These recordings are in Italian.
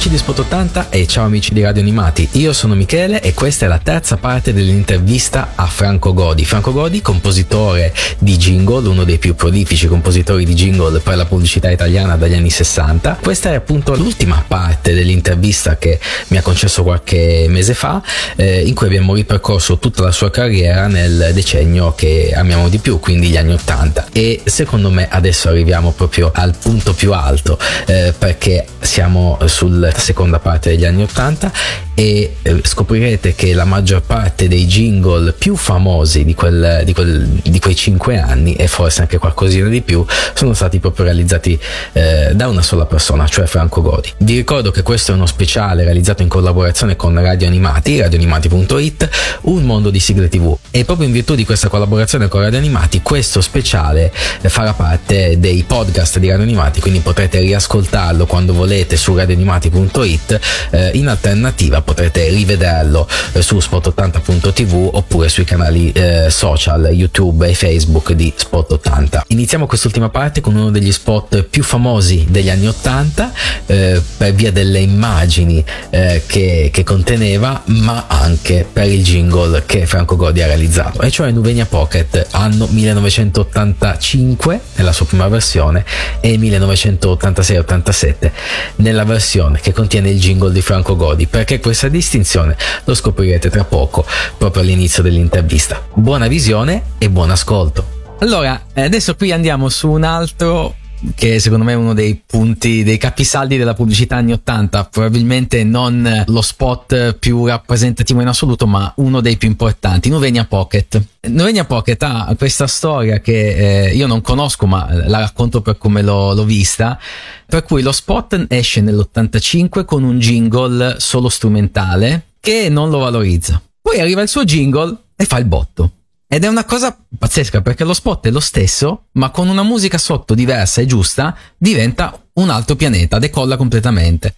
Amici di Spot 80 e ciao amici di Radio Animati, io sono Michele e questa è la terza parte dell'intervista a Franco Godi. Franco Godi, compositore di jingle, uno dei più prolifici compositori di jingle per la pubblicità italiana dagli anni 60. Questa è appunto l'ultima parte dell'intervista che mi ha concesso qualche mese fa, eh, in cui abbiamo ripercorso tutta la sua carriera nel decennio che amiamo di più, quindi gli anni 80. E secondo me adesso arriviamo proprio al punto più alto, eh, perché siamo sul sulla seconda parte degli anni 80 e eh, scoprirete che la maggior parte dei jingle più famosi di, quel, di, quel, di quei cinque anni e forse anche qualcosina di più sono stati proprio realizzati eh, da una sola persona, cioè Franco Godi. Vi ricordo che questo è uno speciale realizzato in collaborazione con Radio Animati, radioanimati.it, un mondo di sigle tv e proprio in virtù di questa collaborazione con Radio Animati questo speciale eh, farà parte dei podcast di Radio Animati, quindi potrete riascoltarlo quando volete su radioanimati.it eh, in alternativa potrete rivederlo eh, su spot80.tv oppure sui canali eh, social YouTube e Facebook di Spot80. Iniziamo quest'ultima parte con uno degli spot più famosi degli anni 80 eh, per via delle immagini eh, che, che, conteneva ma anche per il jingle che Franco Godi ha realizzato e cioè Nuvenia Pocket anno 1985 nella sua prima versione e 1986-87 nella versione che contiene il jingle di Franco Godi perché questo questa distinzione lo scoprirete tra poco, proprio all'inizio dell'intervista. Buona visione e buon ascolto. Allora, adesso qui andiamo su un altro che secondo me è uno dei punti, dei capisaldi della pubblicità anni 80, probabilmente non lo spot più rappresentativo in assoluto, ma uno dei più importanti, Nuvenia Pocket. Nuvenia Pocket ha questa storia che eh, io non conosco, ma la racconto per come l'ho, l'ho vista, per cui lo spot esce nell'85 con un jingle solo strumentale che non lo valorizza. Poi arriva il suo jingle e fa il botto. Ed è una cosa pazzesca perché lo spot è lo stesso, ma con una musica sotto diversa e giusta diventa un altro pianeta, decolla completamente.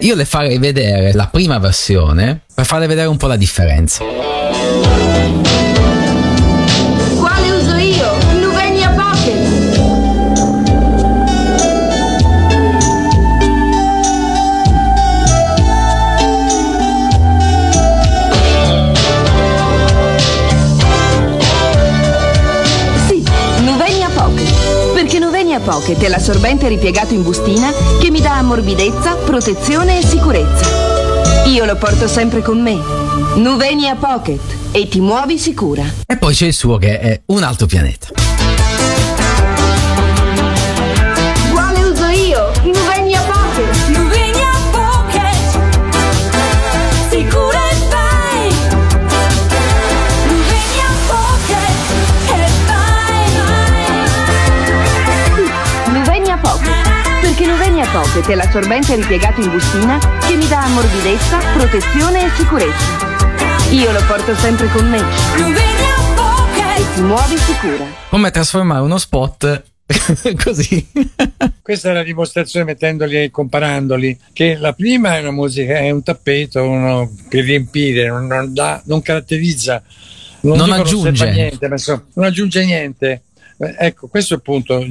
Io le farei vedere la prima versione per farle vedere un po' la differenza. Pocket è l'assorbente ripiegato in bustina che mi dà morbidezza, protezione e sicurezza. Io lo porto sempre con me. Nuvenia Pocket e ti muovi sicura. E poi c'è il suo che è un altro pianeta. Pocket è l'assorbente ripiegato in bustina che mi dà morbidezza, protezione e sicurezza. Io lo porto sempre con me. E ti muovi sicura. Come trasformare uno spot così. Questa è la dimostrazione mettendoli e comparandoli, che la prima è una musica, è un tappeto uno, per riempire, non, non, dà, non caratterizza, non, non aggiunge niente, non aggiunge niente. Ecco, questo è il punto.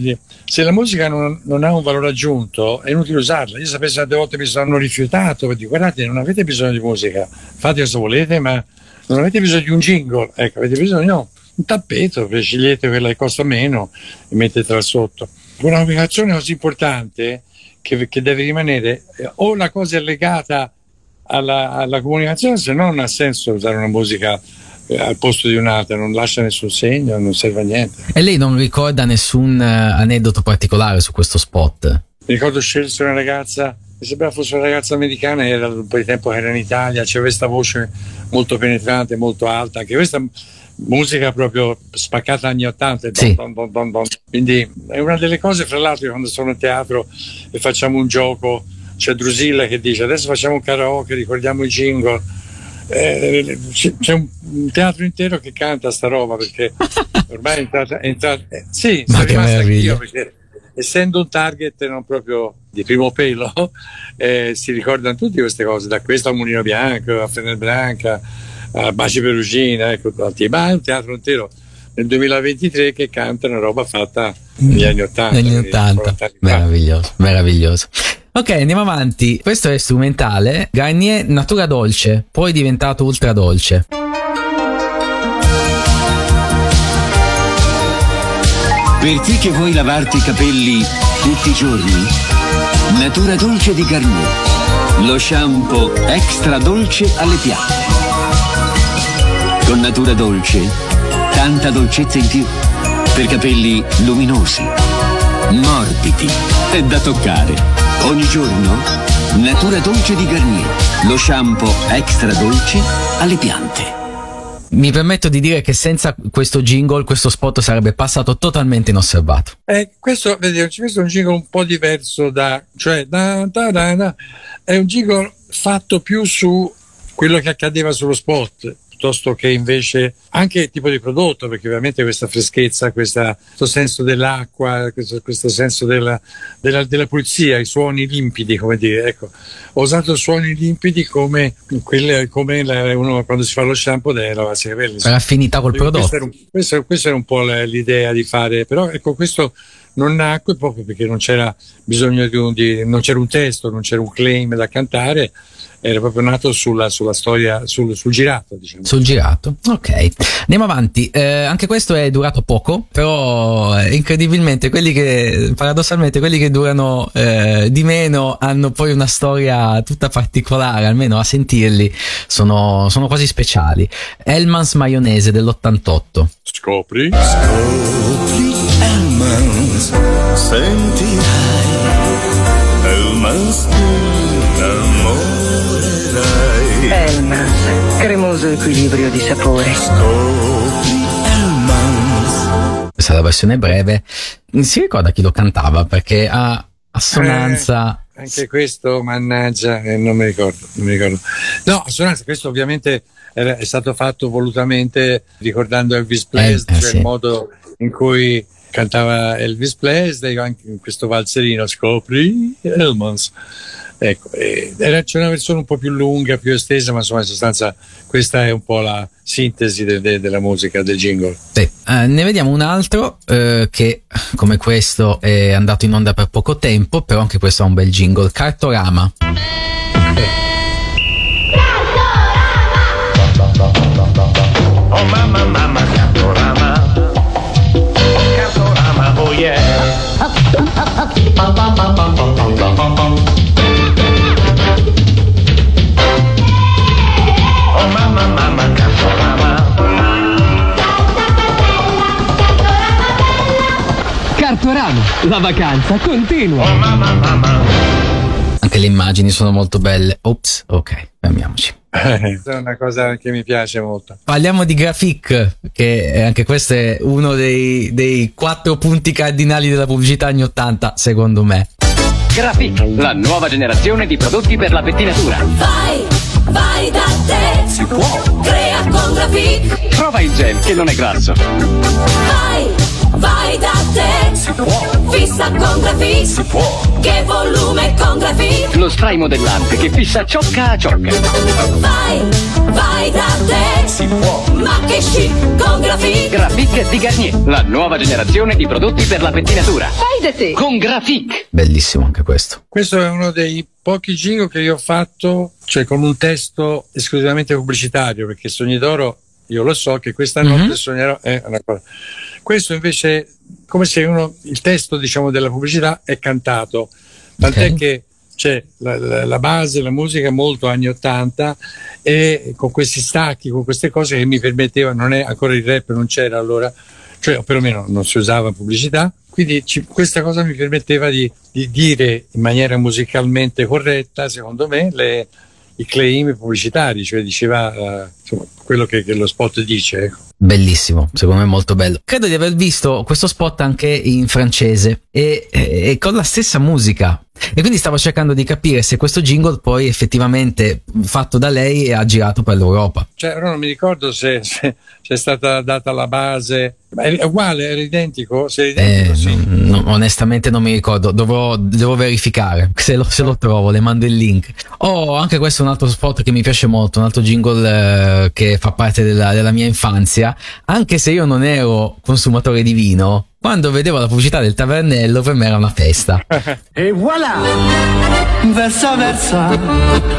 Se la musica non, non, ha un valore aggiunto, è inutile usarla. Io sapessi tante volte mi sono rifiutato per dire guardate, non avete bisogno di musica, fate cosa volete, ma non avete bisogno di un jingle, ecco, avete bisogno no, un tappeto, scegliete quella che costa meno e mettetela sotto. Una comunicazione così importante che, che deve rimanere, eh, o la cosa è legata alla, alla comunicazione, se no non ha senso usare una musica al posto di un'altra, non lascia nessun segno, non serve a niente. E lei non ricorda nessun uh, aneddoto particolare su questo spot? Mi ricordo scelse una ragazza, mi sembrava fosse una ragazza americana, era un po' di tempo che era in Italia, c'era questa voce molto penetrante, molto alta, anche questa musica proprio spaccata anni 80 sì. bon, bon, bon, quindi è una delle cose fra l'altro quando sono in teatro e facciamo un gioco c'è Drusilla che dice adesso facciamo un karaoke, ricordiamo i jingle. Eh, c'è un, teatro intero che canta sta roba perché ormai è entrata, è entrata eh, sì, Ma sono che rimasta meraviglia. anch'io perché essendo un target non proprio di primo pelo eh, si ricordano tutte queste cose da questo a Mulino Bianco a Fener Branca a Baci Perugina ecco, tanti. ma è un teatro intero nel 2023 che canta una roba fatta negli anni 80 Negli quindi 80. 40 anni fa. Meraviglioso, meraviglioso. Ok, andiamo avanti. Questo è strumentale. Garnier Natura Dolce, poi diventato Ultra Dolce. Per te che vuoi lavarti i capelli tutti i giorni, Natura Dolce di Garnier. Lo shampoo extra dolce alle piante. Con Natura Dolce, tanta dolcezza in più. Per capelli luminosi, morbidi e da toccare. Ogni giorno, Natura Dolce di Garnier. Lo shampoo extra dolce alle piante. Mi permetto di dire che senza questo jingle questo spot sarebbe passato totalmente inosservato. Eh, questo, vedi, questo è un jingle un po' diverso da, cioè, da, da, da, da. è un jingle fatto più su quello che accadeva sullo spot piuttosto che invece anche il tipo di prodotto, perché ovviamente questa freschezza, questa, questo senso dell'acqua, questo, questo senso della, della, della, pulizia, i suoni limpidi, come dire, ecco, ho usato suoni limpidi come, quelle, come la, uno quando si fa lo shampoo deve lavarsi i capelli. Per affinità col prodotto. Questa era, un, questa, questa era un po' l'idea di fare, però ecco questo non nacque proprio perché non c'era bisogno di un, di, non c'era un testo, non c'era un claim da cantare, era proprio nato sulla, sulla storia, sul, sul, girato. Diciamo. Sul girato, ok. Andiamo avanti. Eh, anche questo è durato poco, però eh, incredibilmente quelli che, paradossalmente, quelli che durano eh, di meno hanno poi una storia tutta particolare, almeno a sentirli sono, sono quasi speciali. Hellman's Maionese dell'88. Scopri? Scopri Hellman's, sentirai Hellman's Cremoso equilibrio di sapore. Questa è la versione breve. Si ricorda chi lo cantava perché ha assonanza. Eh, anche questo, mannaggia, eh, non mi ricordo, non mi ricordo. No, assonanza, questo ovviamente è stato fatto volutamente ricordando Elvis Presley, Eh, eh, cioè sì. il modo in cui cantava Elvis Presley, anche in questo valzerino, scopri Hellmans. Ecco, eh, era- c'è una versione un po' più lunga, più estesa, ma insomma in sostanza questa è un po' la sintesi de- de- della musica, del jingle. Sì. Eh, ne vediamo un altro eh, che, come questo, è andato in onda per poco tempo, però anche questo ha un bel jingle. Cartorama. Oh mamma mamma Cartorama Cartorama oh yeah Cartorama, la vacanza continua. Oh mamma mamma Anche le immagini sono molto belle. Ops, ok, fermiamoci. Questa è una cosa che mi piace molto. Parliamo di Graphic, che è- anche questo è uno dei, dei quattro punti cardinali della pubblicità anni 80, secondo me. Graphic, la nuova generazione di prodotti per la pettinatura. Vai, vai da te. Si può. Crea con Graphic. Prova il gel che non è grasso. Vai, vai da te. Si può. Fissa con Graphic. Si può. Che volume con Graphic. Lo spray modellante che fissa ciocca a ciocca. Vai, vai da te. Si può. Ma che chic con Graphic. Graphic di Garnier, la nuova generazione di prodotti per la pettinatura. Fai da te. Con Graphic. Bellissimo anche questo. Questo è uno dei pochi jingle che io ho fatto, cioè con un testo esclusivamente pubblicitario, perché Sogni d'Oro, io lo so che questa Mhm. notte sognerò è una cosa. Questo invece, come se uno, il testo diciamo della pubblicità è cantato, tant'è Ok. che c'è la, la- la base, la musica molto anni 80 e con questi stacchi, con queste cose che mi permettevano, non è ancora il rap, non c'era allora, cioè o perlomeno non si usava pubblicità, quindi ci- questa cosa mi permetteva di, di dire in maniera musicalmente corretta, secondo me, le- i claim pubblicitari, cioè diceva eh, insomma, quello che, che lo spot dice. ecco. Bellissimo, secondo me molto bello. Credo di aver visto questo spot anche in francese e, e con la stessa musica, E quindi stavo cercando di capire se questo jingle poi effettivamente fatto da lei ha girato per l'Europa. Cioè, ora non mi ricordo se, se, se è stata data la base. È uguale, era identico? Se è identico, Eh, sì. no, onestamente non mi ricordo, dovrò, devo verificare. Se lo, se lo trovo, le mando il link. Oh, anche questo è un altro spot che mi piace molto, un altro jingle eh, che fa parte della, della mia infanzia. Anche se io non ero consumatore di vino, quando vedevo la pubblicità del tavernello per me era una festa. E voilà! Versa versa,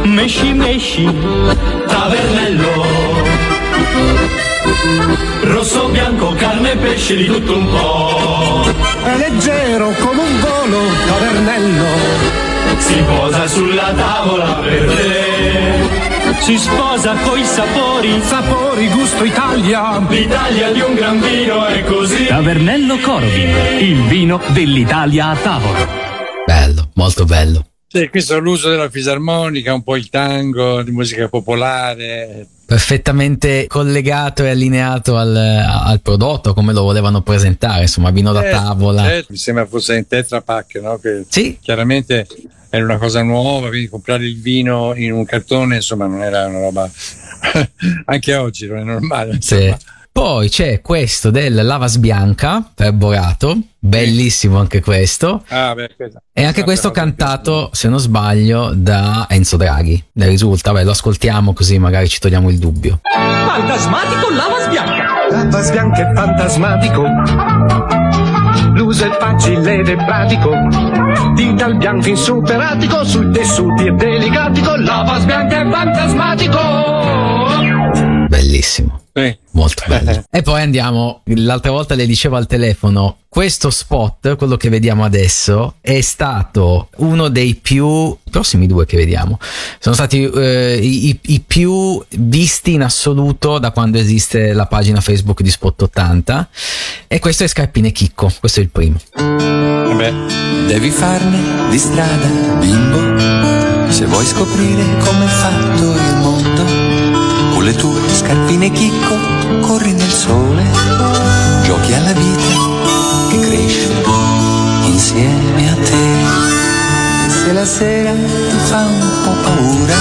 mesci mesci, tavernello. Rosso, bianco, carne e pesce di tutto un po'. È leggero come un volo, tavernello. Si posa sulla tavola per te. Si sposa coi sapori, sapori, gusto Italia. L'Italia di un gran vino è così. Tavernello Corvin, il vino dell'Italia a tavola. Bello, molto bello. Sì, questo è l'uso della fisarmonica, un po' il tango, di musica popolare. Perfettamente collegato e allineato al, al prodotto, come lo volevano presentare, insomma, vino da Eh, tavola. certo, mi sembra fosse in Tetra Pak, no? Che Sì. chiaramente era una cosa nuova, quindi comprare il vino in un cartone, insomma, non era una roba. Anche oggi non è normale. Sì. Poi c'è questo del Lavas Bianca per Borato, bellissimo anche questo. Ah, beh, E anche questo cantato, se non sbaglio, da Enzo Draghi. Ne risulta, beh, lo ascoltiamo così magari ci togliamo il dubbio. Fantasmatico Lavas Bianca. Lavas Bianca è fantasmatico. L'uso è facile ed è pratico. Dita al bianco insuperatico, sui tessuti è delicatico. Lavas Bianca è fantasmatico. Bellissimo. Sì. Molto bello. e poi andiamo, l'altra volta le dicevo al telefono, questo spot, quello che vediamo adesso, è stato uno dei più, i prossimi due che vediamo, sono stati eh, i, i- più visti in assoluto da quando esiste la pagina Facebook di Spot 80 e questo è Scarpine Chicco, questo è il primo. Vabbè. Devi farne di strada, bimbo, se vuoi scoprire com'è fatto il mondo. Con le tue scarpine chicco, corri nel sole, giochi alla vita che cresce insieme a te. E se la sera ti fa un po' paura,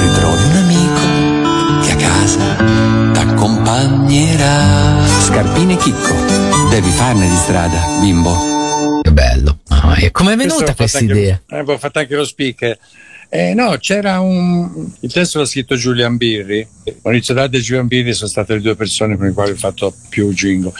ritrovi un amico che a casa t'accompagnerà. Scarpine chicco, devi farne di strada, bimbo. Che bello. Ah, e com'è Questo venuta questa idea? Eh, avevo fatto anche lo speaker. Eh, no, c'era un. Il testo l'ha scritto Giulian Birri. Maurizio Dadde e Giulian Birri sono state le due persone con le quali ho fatto più jingle.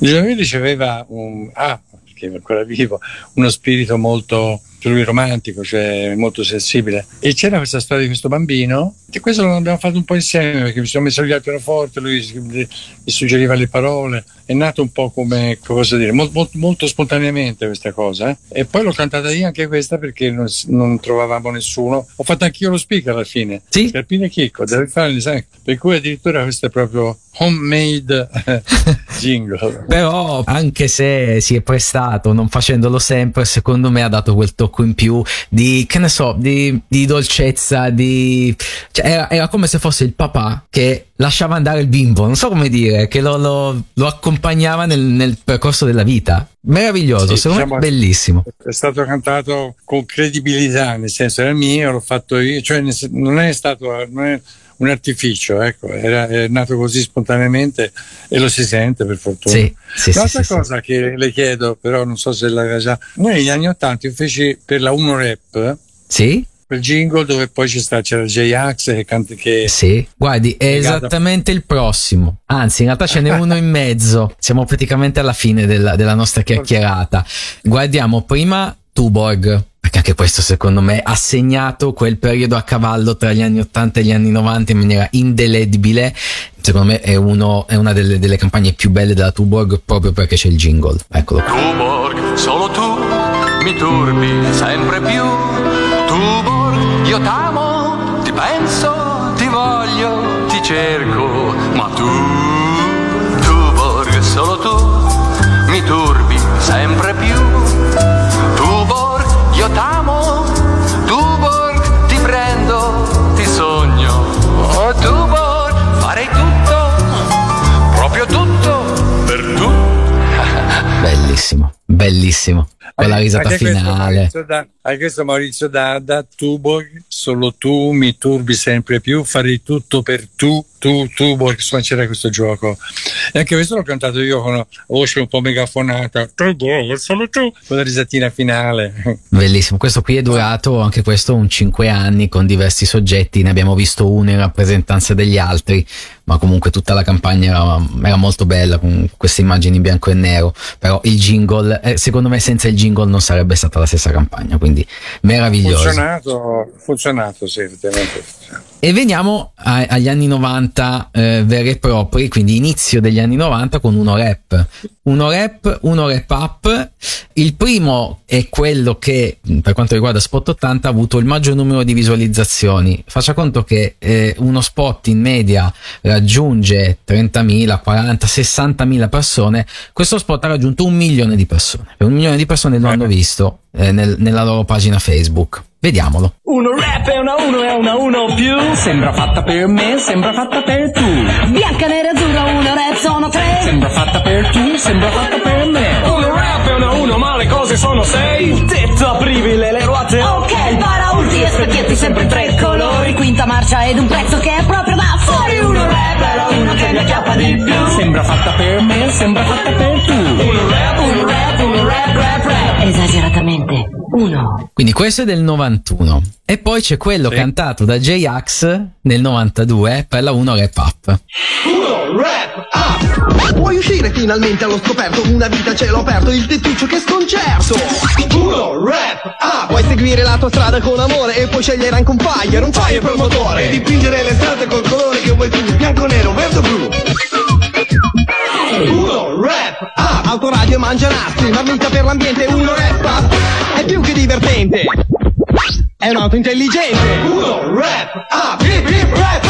Giulian Birri aveva un. Ah, perché è ancora vivo, uno spirito molto. Lui romantico, cioè molto sensibile. E c'era questa storia di questo bambino, e questo lo abbiamo fatto un po' insieme perché mi sono messo lì al pianoforte, lui mi suggeriva le parole. È nato un po' come, cosa dire, mol- mol- molto spontaneamente questa cosa. eh. E poi l'ho cantata io anche questa perché non, non trovavamo nessuno. Ho fatto anch'io lo speaker alla fine. Sì. Carpine Chicco, deve fare, sai, per cui addirittura questo è proprio homemade jingle. Però anche se si è prestato, non facendolo sempre, secondo me ha dato quel tocco in più di, che ne so, di, di dolcezza, di... Cioè, era, era come se fosse il papà che lasciava andare il bimbo, non so come dire, che lo, lo- lo accompagnava nel, nel percorso della vita. Meraviglioso, Sì, secondo diciamo- me bellissimo. È stato cantato con credibilità, nel senso era mio, l'ho fatto io, cioè non è stato non è un artificio, ecco, era, è nato così spontaneamente e lo si sente per fortuna. Sì, sì, L'altra sì, cosa che le chiedo, però non so se l'aveva già, noi negli anni Ottanta io feci per la Uno Rap, Sì? quel jingle dove poi ci sta, c'era J-Ax che canta che... Sì, guardi, è esattamente il prossimo. Anzi, in realtà ce n'è uno in mezzo. Siamo praticamente alla fine della, della nostra chiacchierata. Guardiamo prima Tuborg, perché anche questo secondo me ha segnato quel periodo a cavallo tra gli anni 80 e gli anni 90 in maniera indelebile. Secondo me è, uno- è una delle, delle campagne più belle della Tuborg proprio perché c'è il jingle. Eccolo. Tuborg, solo tu mi turbi sempre più. Tuborg, io t'amo, ti penso, ti voglio, ti cerco, ma tu, Tuborg, solo tu mi turbi sempre più. Bellissimo, bellissimo. con la risata Anche questo finale. Maurizio Da- Anche questo Maurizio Dada, Tuborg, solo tu mi turbi sempre più, farei tutto per tu, tu, Tuborg, insomma c'era questo gioco. E anche questo l'ho cantato io con una voce un po' megafonata, solo tu, con la risatina finale. Bellissimo, questo qui è durato anche questo un 5 anni con diversi soggetti, ne abbiamo visto uno in rappresentanza degli altri, ma comunque tutta la campagna era, era molto bella con queste immagini in bianco e nero, però il jingle, eh, secondo me senza il jingle non sarebbe stata la stessa campagna, quindi meraviglioso. Funzionato, funzionato, sì, effettivamente. E veniamo a- agli anni 90 eh, veri e propri, quindi inizio degli anni 90 con uno rap. Uno rap, uno rap up. Il primo è quello che, mh, per quanto riguarda Spot 80, ha avuto il maggior numero di visualizzazioni. Faccia conto che eh, uno spot in media raggiunge 30.000, 40, 60.000 persone. Questo spot ha raggiunto un milione di persone. Un milione di persone lo hanno visto eh, nel- nella loro pagina Facebook. Vediamolo. Uno rap è una uno è una uno più Sembra fatta per me, sembra fatta per tu Bianca, nera, azzurra, uno rap sono tre. Sembra fatta per tu, sembra fatta per me Uno rap è una uno ma le cose sono sei Il tetto apribile, le ruote Ok, paraurti e specchietti sempre tre colori. Quinta marcia ed un prezzo che è proprio da fuori. Uno rap è la uno che mi acchiappa di più. Sembra fatta per me, sembra fatta per tu Uno rap, uno rap, Esageratamente, uno. Quindi questo è del 91. E poi c'è quello sì. cantato da J-Ax nel 92 eh, per la 1 Rap Up. 1 Rap Up! Puoi uscire finalmente allo scoperto, una vita a cielo aperto, il tettuccio che è sconcerto. 1 Rap Up! Puoi seguire la tua strada con amore e puoi scegliere anche un fire, un fire promotore. E dipingere le strade col colore che vuoi tu, bianco, nero, verde, blu uno rap up Autoradio mangia nastri, vita per l'ambiente, 1 rap up È più che divertente È un'auto intelligente uno rap up, hip hip rap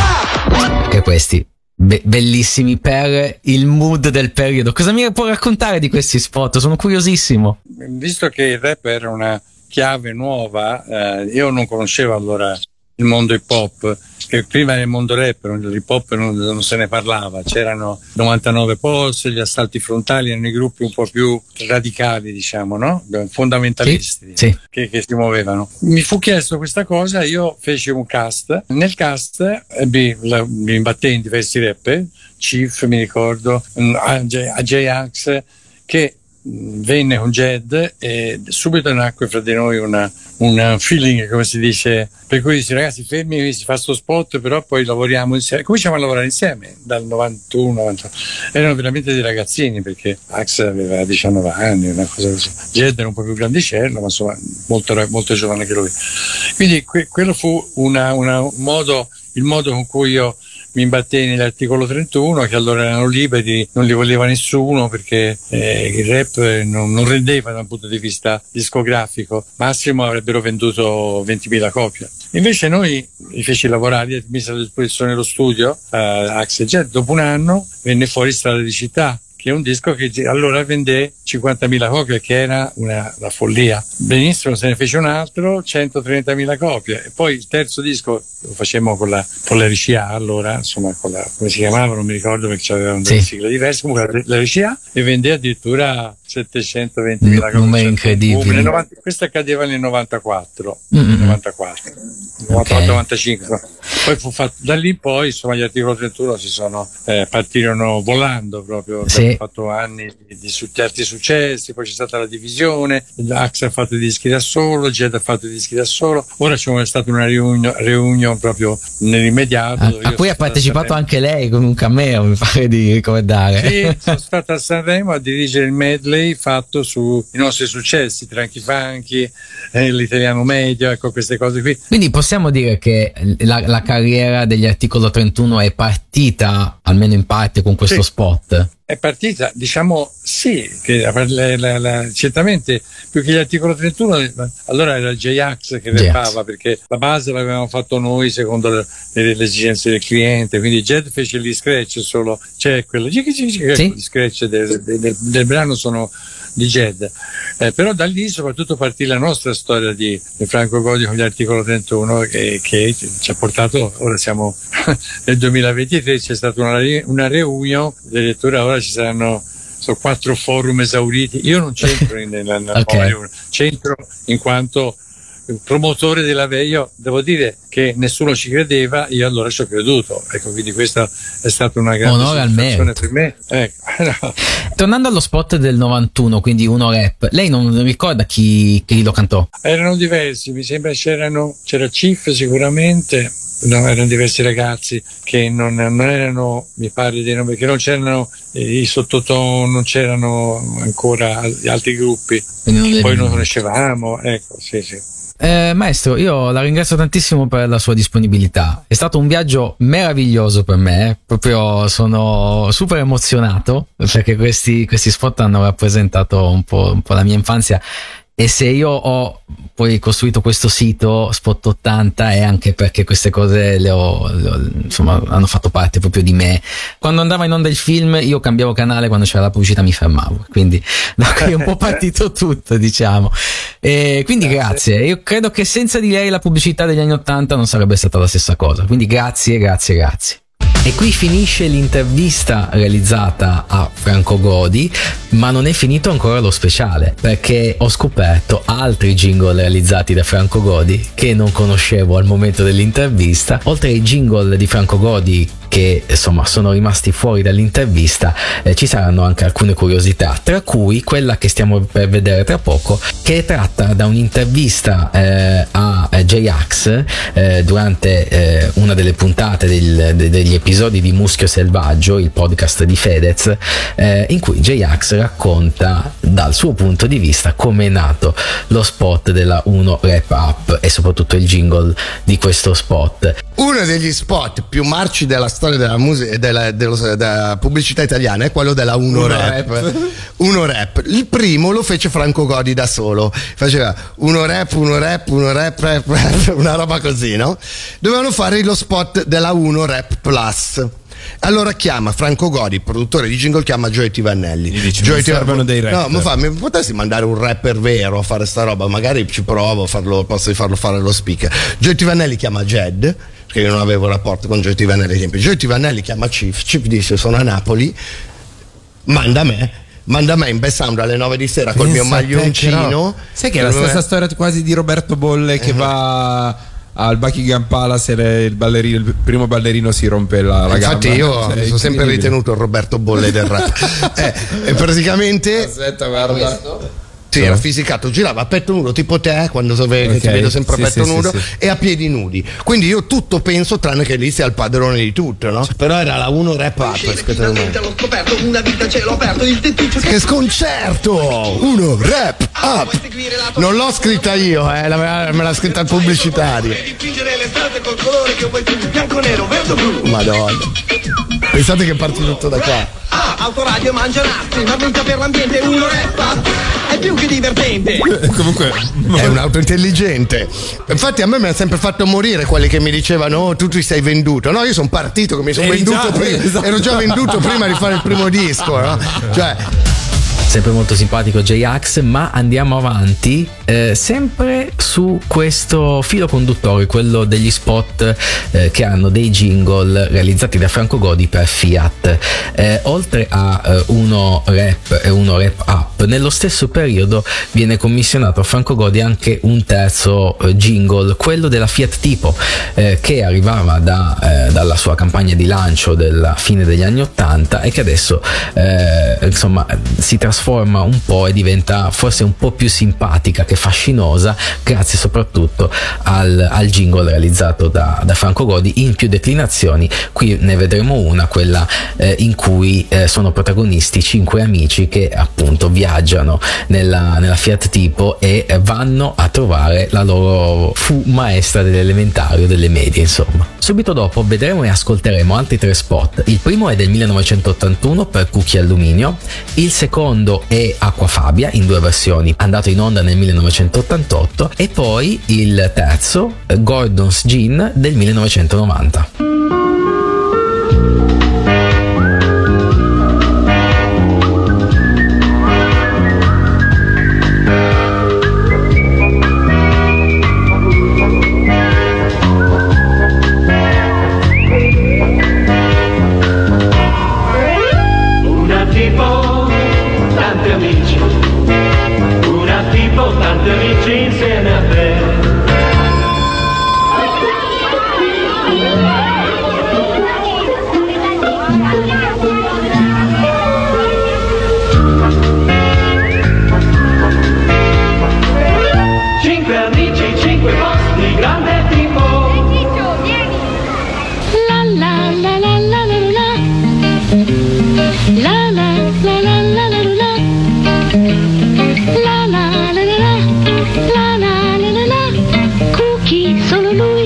up Che questi Be- bellissimi per il mood del periodo. Cosa mi può raccontare di questi spot? Sono curiosissimo. Visto che il rap era una chiave nuova, eh, io non conoscevo allora il mondo hip hop, che prima nel mondo rap, il hip hop non, non se ne parlava, c'erano 99 Pulse, gli assalti frontali, erano i gruppi un po' più radicali, diciamo, no? Fondamentalisti Sì. che, che si muovevano. Mi fu chiesto questa cosa, io feci un cast, nel cast ebbi, la- mi imbattei in diversi rapper, Chief mi ricordo, mm, AJ J-Ax, che venne con Jed e subito nacque fra di noi un feeling, come si dice, per cui dice ragazzi fermi, si fa sto spot, però poi lavoriamo insieme. Cominciamo a lavorare insieme dal 91, 90. Erano veramente dei ragazzini perché Ax aveva 19 anni, una cosa così. Jed era un po' più grandicello, ma insomma molto, molto giovane che lui. Quindi que- quello fu una- una- un modo, il modo con cui io mi imbattei nell'articolo 31 che allora erano liberi, non li voleva nessuno perché eh, il rap non, non rendeva da un punto di vista discografico, massimo avrebbero venduto 20.000 copie. Invece noi li feci lavorare, mise a disposizione lo studio, eh, Axel Jet, dopo un anno venne fuori Strada di città che è un disco che allora vende 50.000 copie, che era una, una follia. Benissimo, se ne fece un altro, 130.000 copie. E poi il terzo disco lo facemmo con la, con la RCA allora, insomma, con la, come si chiamava, non mi ricordo perché avevano delle Sì. sigle diverse, comunque la, la RCA, e vende addirittura 720.000 N- copie. numeri incredibili. Nel 90 questo accadeva nel 94, Mm-mm. 94, 94, 95. no. Poi fu fatto, da lì in poi, insomma, gli articoli 31 si sono, eh, partirono volando proprio, Sì. abbiamo fatto anni di, di certi successi, poi c'è stata la divisione, Ax ha fatto i dischi da solo, Jed ha fatto i dischi da solo, ora c'è stata una reunion, reunion proprio nell'immediato. A, a cui ha partecipato anche lei con un cameo, mi pare di ricordare. sì, sono stato a Sanremo a dirigere il medley fatto sui nostri successi, Tranchi Funky, eh, l'italiano medio, ecco queste cose qui. Quindi possiamo dire che la, la carriera degli articolo 31 è partita, almeno in parte, con questo Sì. spot. È partita, diciamo sì, che la- la- la- certamente più che gli articoli 31, allora era il J-Ax che J-Ax. rappava perché la base l'avevamo fatto noi secondo le, le- le esigenze del cliente, quindi Jed fece gli scratch solo, c'è quello, gli scratch del, del- del brano sono di Jed, Eh, però da lì soprattutto partì la nostra storia di, di Franco Godi con gli articoli 31 che, che ci ha portato, ora siamo nel 2023, c'è stata una, una reunion, addirittura ora ci saranno sono quattro forum esauriti. Io non c'entro in- nella, nella Ok. nuova Uno, c'entro in quanto promotore della Veio. Devo dire che nessuno ci credeva, io allora ci ho creduto. Ecco, quindi questa è stata una grande soddisfazione per me. Ecco. Tornando allo spot del 91, quindi uno rap, lei non ricorda chi, chi lo cantò? Erano diversi, mi sembra c'erano, c'era Cif sicuramente, no, erano diversi ragazzi che non, non erano, mi pare di no, perché non c'erano eh, i sottotono, non c'erano ancora gli altri gruppi, poi non conoscevamo, ecco, sì, sì. Eh, maestro, io la ringrazio tantissimo per la sua disponibilità. È stato un viaggio meraviglioso per me, eh. proprio sono super emozionato perché questi, questi spot hanno rappresentato un po', un po' la mia infanzia. E se io ho poi costruito questo sito Spot 80 è anche perché queste cose le ho, le ho- insomma, hanno fatto parte proprio di me. Quando andava in onda il film io cambiavo canale, quando c'era la pubblicità mi fermavo. Quindi da qui è un po' partito tutto, diciamo. E quindi grazie. Io credo che senza di lei la pubblicità degli anni 80 non sarebbe stata la stessa cosa. Quindi grazie, grazie, grazie. E qui finisce l'intervista realizzata a Franco Godi, ma non è finito ancora lo speciale, perché ho scoperto altri jingle realizzati da Franco Godi che non conoscevo al momento dell'intervista. Oltre ai jingle di Franco Godi che insomma sono rimasti fuori dall'intervista, eh, ci saranno anche alcune curiosità, tra cui quella che stiamo per vedere tra poco, che è tratta da un'intervista eh, a J-Ax eh, durante eh, una delle puntate del- de- degli episodi di Muschio Selvaggio, il podcast di Fedez, eh, in cui J-Ax racconta dal suo punto di vista come è nato lo spot della 1 Rap Up e soprattutto il jingle di questo spot. Uno degli spot più marci della storia della, musica, della, dello- della pubblicità italiana è quello della Uno, Uno rap. Rap. Uno Rap. Il primo lo fece Franco Godi da solo. Faceva uno rap, uno rap, uno rap, rap, rap, una roba così, no? Dovevano fare lo spot della Uno Rap Plus. Allora chiama Franco Godi, produttore di jingle, chiama Joey Tivannelli. dice, Joey "Mi Tiva- servono dei No, rapper." ma fa, mi potresti mandare un rapper vero a fare sta roba? Magari ci provo, a farlo, posso farlo fare lo speaker. Joey Tivannelli chiama Jed, perché io non avevo rapporto con Joey Tivannelli esempio. Joey Tivannelli chiama Chief, Chief dice sono a Napoli, manda me. Manda me in best sound alle 9 di sera col mio Pensa te, maglioncino. però. Sai che è la stessa storia quasi di Roberto Bolle che va al Buckingham Palace il, ballerino, il primo ballerino si rompe la, la Infatti gamba. io Cioè, mi sono sempre ritenuto il Roberto Bolle del rap. Eh, e praticamente Aspetta, guarda. Sì, era fisicato, girava a petto nudo tipo te, quando so ve- Ok, ti vedo sempre a petto sì, nudo, sì, sì. e a piedi nudi. Quindi io tutto penso, tranne che lì sia il padrone di tutto, no? Però era la 1 rap up, scoperto, una vita ce l'ho aperto, il tettuccio Che sconcerto! Uno rap up! Non l'ho scritta io, eh, me l'ha scritta il pubblicitario. Madonna. Pensate che parti tutto da qua. Ah, autoradio mangia nastri, ma vita per l'ambiente, uno rap è più che divertente. Comunque è un auto intelligente. Infatti a me mi ha sempre fatto morire quelli che mi dicevano "Oh, tu ti sei venduto". No, io sono partito che mi sono Eri venduto già- prima, esatto. ero già venduto prima di fare il primo disco, no? Cioè sempre molto simpatico J-Ax, ma andiamo avanti eh, sempre su questo filo conduttore, quello degli spot eh, che hanno dei jingle realizzati da Franco Godi per Fiat. Eh, oltre a eh, uno rap e uno rap up, nello stesso periodo viene commissionato a Franco Godi anche un terzo eh, jingle, quello della Fiat Tipo, eh, che arrivava da, dalla sua campagna di lancio della fine degli anni 80 e che adesso insomma si trasforma un po' e diventa forse un po' più simpatica che fascinosa grazie soprattutto al, al jingle realizzato da, da Franco Godi in più declinazioni. Qui ne vedremo una quella eh, in cui eh, sono protagonisti cinque amici che appunto viaggiano nella, nella Fiat Tipo e eh, vanno a trovare la loro fu maestra dell'elementario delle medie insomma. Subito dopo vedremo e ascolteremo altri tre spot. Il primo è del 1981 per Cucchi Alluminio il secondo è Acquafabia in due versioni andato in onda nel 1988 e poi il terzo eh, Gordon's Gin del 1990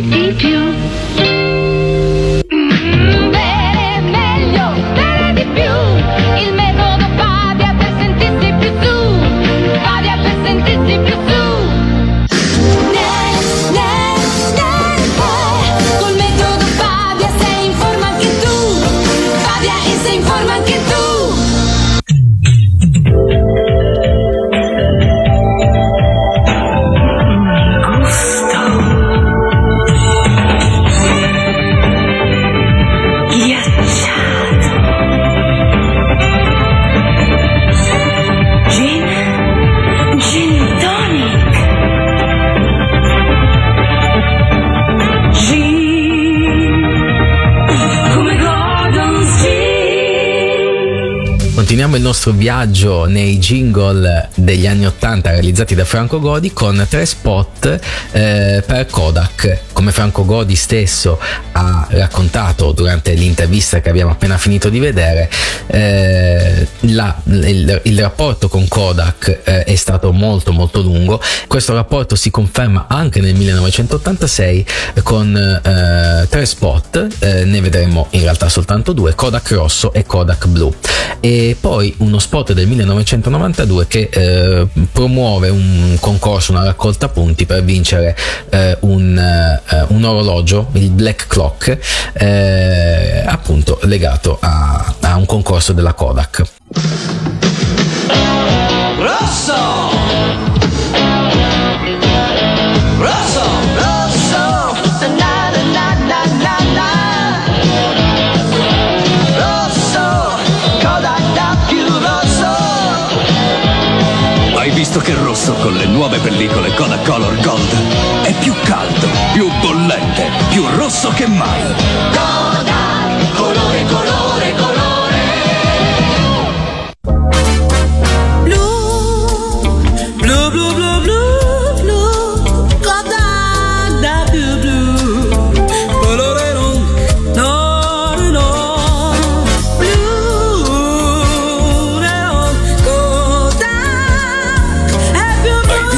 di più. Viaggio nei jingle degli anni 80 realizzati da Franco Godi con tre spot eh, per Kodak. Come Franco Godi stesso ha raccontato durante l'intervista che abbiamo appena finito di vedere, eh, la- il, il rapporto con Kodak eh, è stato molto molto lungo. Questo rapporto si conferma anche nel 1986 con eh, tre spot, eh, ne vedremo in realtà soltanto due, Kodak rosso e Kodak blu. E poi uno spot del 1992 che eh, promuove un concorso, una raccolta punti per vincere eh, un, eh, un orologio, il Black Clock, eh, appunto legato a, a un concorso della Kodak. Rosso! Visto che rosso con le nuove pellicole Color Gold è più caldo, più bollente, più rosso che mai.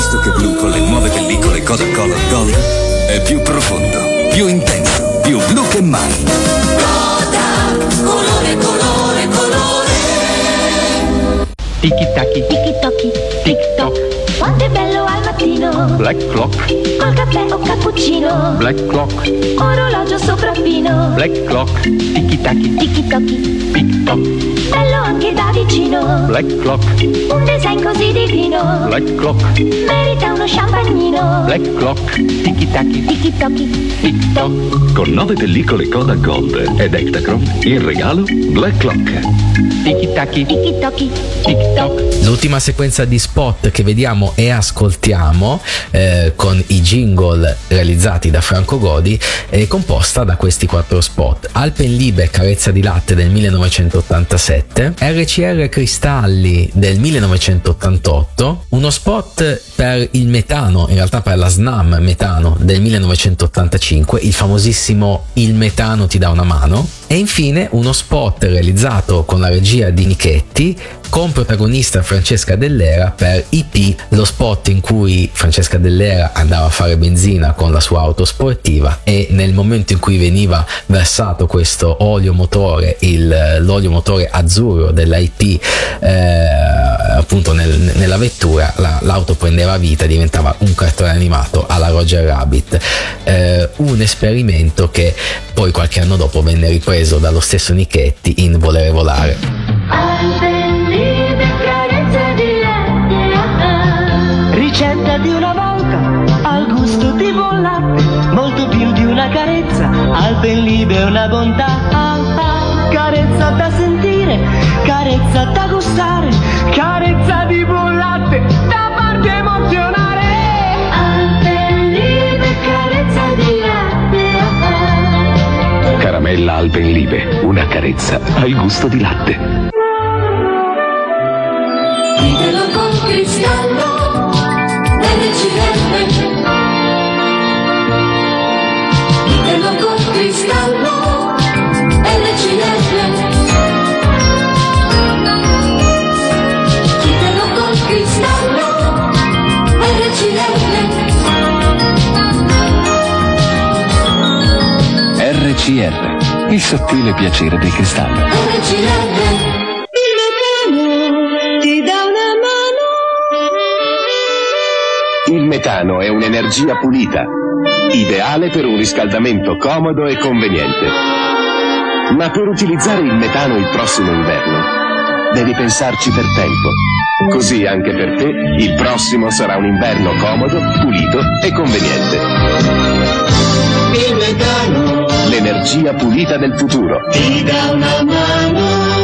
Visto che blu con le nuove pellicole Kodak Color Gold è più profondo, più intenso, più blu che mai. Kodak! Colore, colore, colore! Tiki taki, tiki toki, tic toc. Quanto è bello al mattino. Black clock, Col caffè o cappuccino. black clock, Orologio sopraffino. black clock, tiki taki, Tiki toki, tic toc, bello anche da vicino. black clock, Un design così divino. black clock, Merita uno champagnino. black clock, tiki taki, Tiki toki, tic toc. Con nove pellicole Kodak Gold ed Ektachrome, in regalo Black Clock. Tiki taki, tiki toki. tic toc. L'ultima sequenza di spot che vediamo e ascoltiamo eh, con i jingle realizzati da Franco Godi è composta da questi quattro spot. Alpenlibe Carezza di latte del 1987, RCR Cristalli del 1988, uno spot per il metano, in realtà per la SNAM metano del 1985, il famosissimo Il metano ti dà una mano, e infine uno spot realizzato con la regia di Nichetti con protagonista Francesca Dell'Era per IP, lo spot in cui Francesca Dell'Era andava a fare benzina con la sua auto sportiva e nel momento in cui veniva versato questo olio motore, il- l'olio motore azzurro dell'IP eh, appunto nel- nella vettura, la- l'auto prendeva vita, diventava un cartone animato alla Roger Rabbit. Eh, un esperimento che poi qualche anno dopo venne ripreso dallo stesso Nichetti in Volere Volare. Al ben libe una bontà. Ah, ah. Carezza da sentire, carezza da gustare, carezza di buon latte, da farti emozionare. Alpenlibe carezza di latte. ah, ah. Caramella Alpenlibe, una carezza al gusto di latte. Ditelo con cristallo nelle NCR, il sottile piacere del cristallo. Il metano ti dà una mano. Il metano è un'energia pulita, ideale per un riscaldamento comodo e conveniente. Ma per utilizzare il metano il prossimo inverno, devi pensarci per tempo. Così anche per te il prossimo sarà un inverno comodo, pulito e conveniente. L'energia pulita del futuro. ti dà una mano.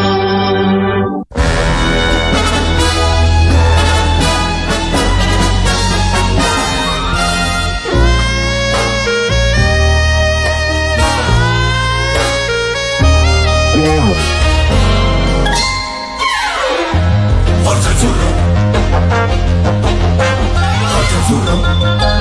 Forza azzurro Forza azzurro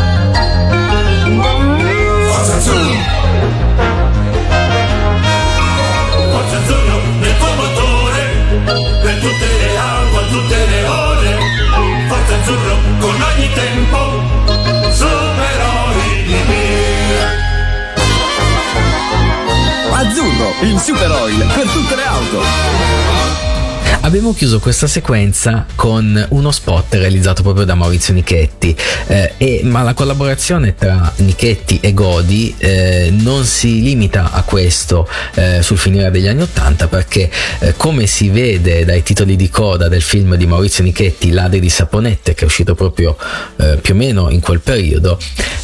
Abbiamo chiuso questa sequenza con uno spot realizzato proprio da Maurizio Nichetti, eh, e- ma la collaborazione tra Nichetti e Godi eh, non si limita a questo eh, sul finire degli anni Ottanta perché eh, come si vede dai titoli di coda del film di Maurizio Nichetti, Ladri di Saponette, che è uscito proprio eh, più o meno in quel periodo,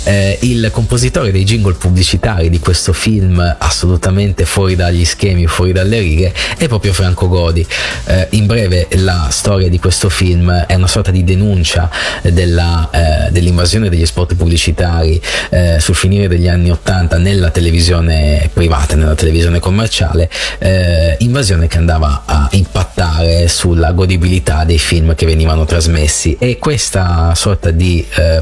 eh, il compositore dei jingle pubblicitari di questo film assolutamente fuori dagli schemi, fuori dalle righe, è proprio Franco Godi. Eh, in breve, la storia di questo film è una sorta di denuncia della, eh, dell'invasione degli spot pubblicitari eh, sul finire degli anni Ottanta nella televisione privata, nella televisione commerciale, eh, invasione che andava a impattare sulla godibilità dei film che venivano trasmessi. E questa sorta di eh,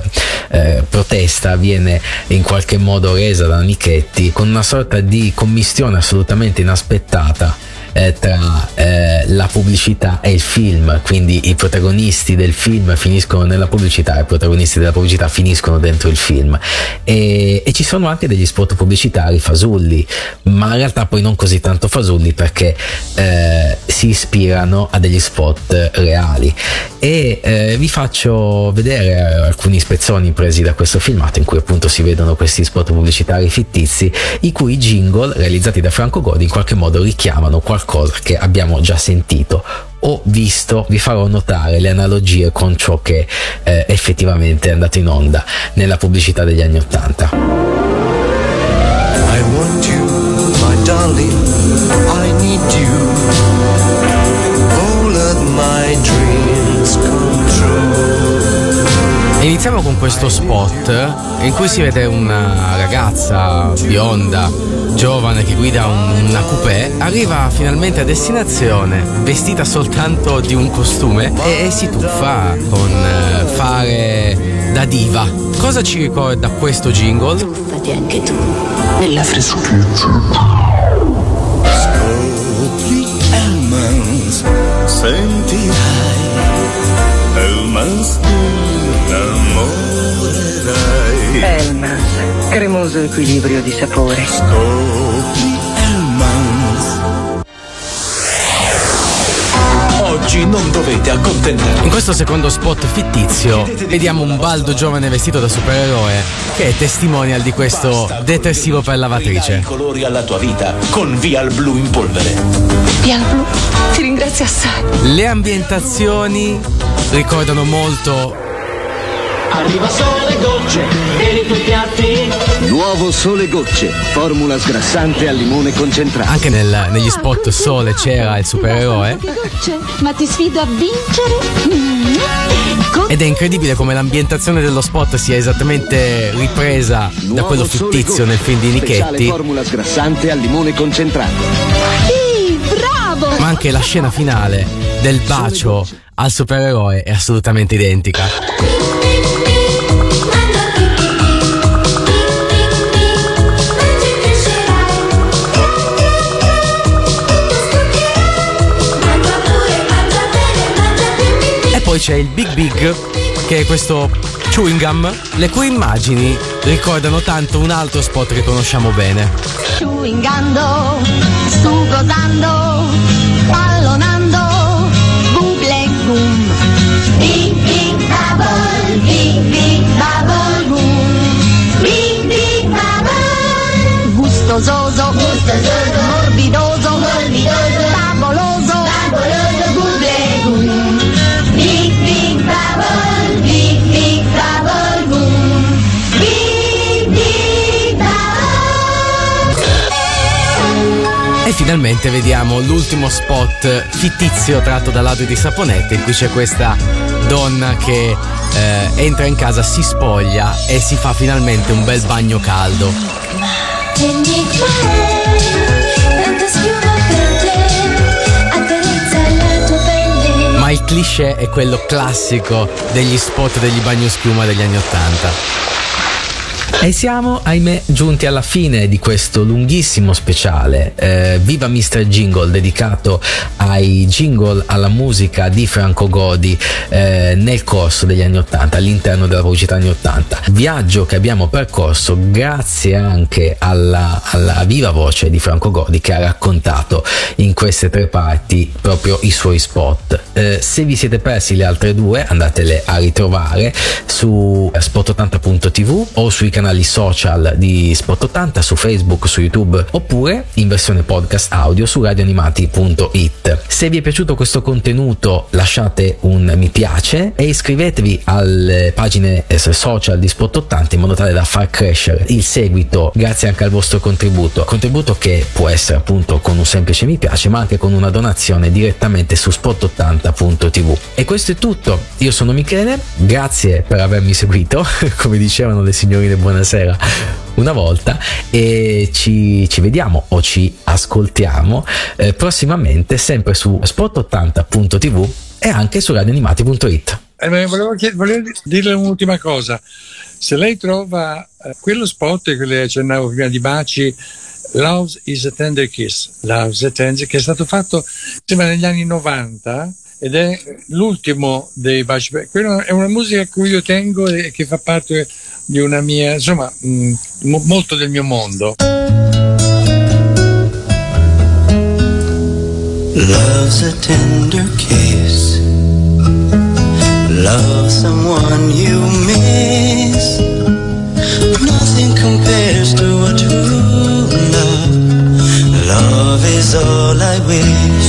eh, protesta viene in qualche modo resa da Nichetti con una sorta di commistione assolutamente inaspettata eh, tra eh, la pubblicità e il film, quindi i protagonisti del film finiscono nella pubblicità e i protagonisti della pubblicità finiscono dentro il film. E, e ci sono anche degli spot pubblicitari fasulli, ma in realtà poi non così tanto fasulli perché eh, si ispirano a degli spot reali. E eh, vi faccio vedere alcuni spezzoni presi da questo filmato in cui appunto si vedono questi spot pubblicitari fittizi, i cui jingle realizzati da Franco Godi in qualche modo richiamano qualcosa che abbiamo già sentito o visto, vi farò notare le analogie con ciò che eh, effettivamente è andato in onda nella pubblicità degli anni Ottanta. I want you, my darling. I need you. Iniziamo con questo spot in cui si vede una ragazza bionda, giovane che guida un- una coupé, arriva finalmente a destinazione vestita soltanto di un costume e, e si tuffa con eh, fare da diva. Cosa ci ricorda questo jingle? Tuffati anche tu nella Hellmans, sentirai Hellmans ti innamorerai Elmas, cremoso equilibrio di sapore. Scopri Hellmans Oggi non dovete accontentarvi. In questo secondo spot fittizio vediamo un baldo giovane vestito da supereroe che è testimonial di questo detersivo per I lavatrice. colori alla tua vita con Vial Blu in polvere. Pian blu, ti ringrazio assai. Le ambientazioni ricordano molto Arriva sole gocce per i tuoi piatti. Nuovo Sole Gocce, formula sgrassante al limone concentrato. anche nel- negli spot Sole c'era il supereroe gocce, ma ti sfido a vincere. Mm. Ed è incredibile come l'ambientazione dello spot sia esattamente ripresa da quello fittizio nel film di Nichetti formula sgrassante al limone concentrato. Sì, bravo! ma anche la scena finale del bacio al supereroe è assolutamente identica poi c'è il Big Big che è questo chewing gum, le cui immagini ricordano tanto un altro spot che conosciamo bene. Chewingando, stu gozando, pallonando, buble gum. Big big bubble, big big bubble gum. Big big bubble. Gustososo, gustososo, finalmente vediamo l'ultimo spot fittizio tratto da ladri di saponette in cui c'è questa donna che eh, entra in casa, si spoglia e si fa finalmente un bel bagno caldo. Ma il cliché è quello classico degli spot degli bagnoschiuma degli anni Ottanta. E siamo, ahimè, giunti alla fine di questo lunghissimo speciale. eh, Viva Mr. Jingle, dedicato ai jingle alla musica di Franco Godi eh, nel corso degli anni 80, all'interno della pubblicità anni 80. Viaggio che abbiamo percorso grazie anche alla, alla viva voce di Franco Godi che ha raccontato in queste tre parti proprio i suoi spot. Eh, se vi siete persi le altre due, andatele a ritrovare su spot80.tv o sui canali social di Spot80 su Facebook, su YouTube oppure in versione podcast audio su radioanimati.it. Se vi è piaciuto questo contenuto lasciate un mi piace e iscrivetevi alle pagine eh, social di Spot80 in modo tale da far crescere il seguito grazie anche al vostro contributo. Contributo che può essere appunto con un semplice mi piace ma anche con una donazione direttamente su spot80.tv. E questo è tutto. Io sono Michele, grazie per avermi seguito, come dicevano le signorine buonasera una volta e ci, ci vediamo o ci ascoltiamo eh, prossimamente sempre su spot80.tv e anche su radioanimati.it. Eh, volevo, chied- volevo dirle un'ultima cosa. Se lei trova eh, quello spot che le accennavo prima di Baci, Love is a Tender Kiss, Love is a Tender, che è stato fatto sembra negli anni 90 ed è l'ultimo dei. Beh, Quella è una musica a cui io tengo e che fa parte di una mia, insomma, mh, mo- molto del mio mondo. Love's a tender kiss. Love someone you miss. Nothing compares to a true love. Love is all I wish.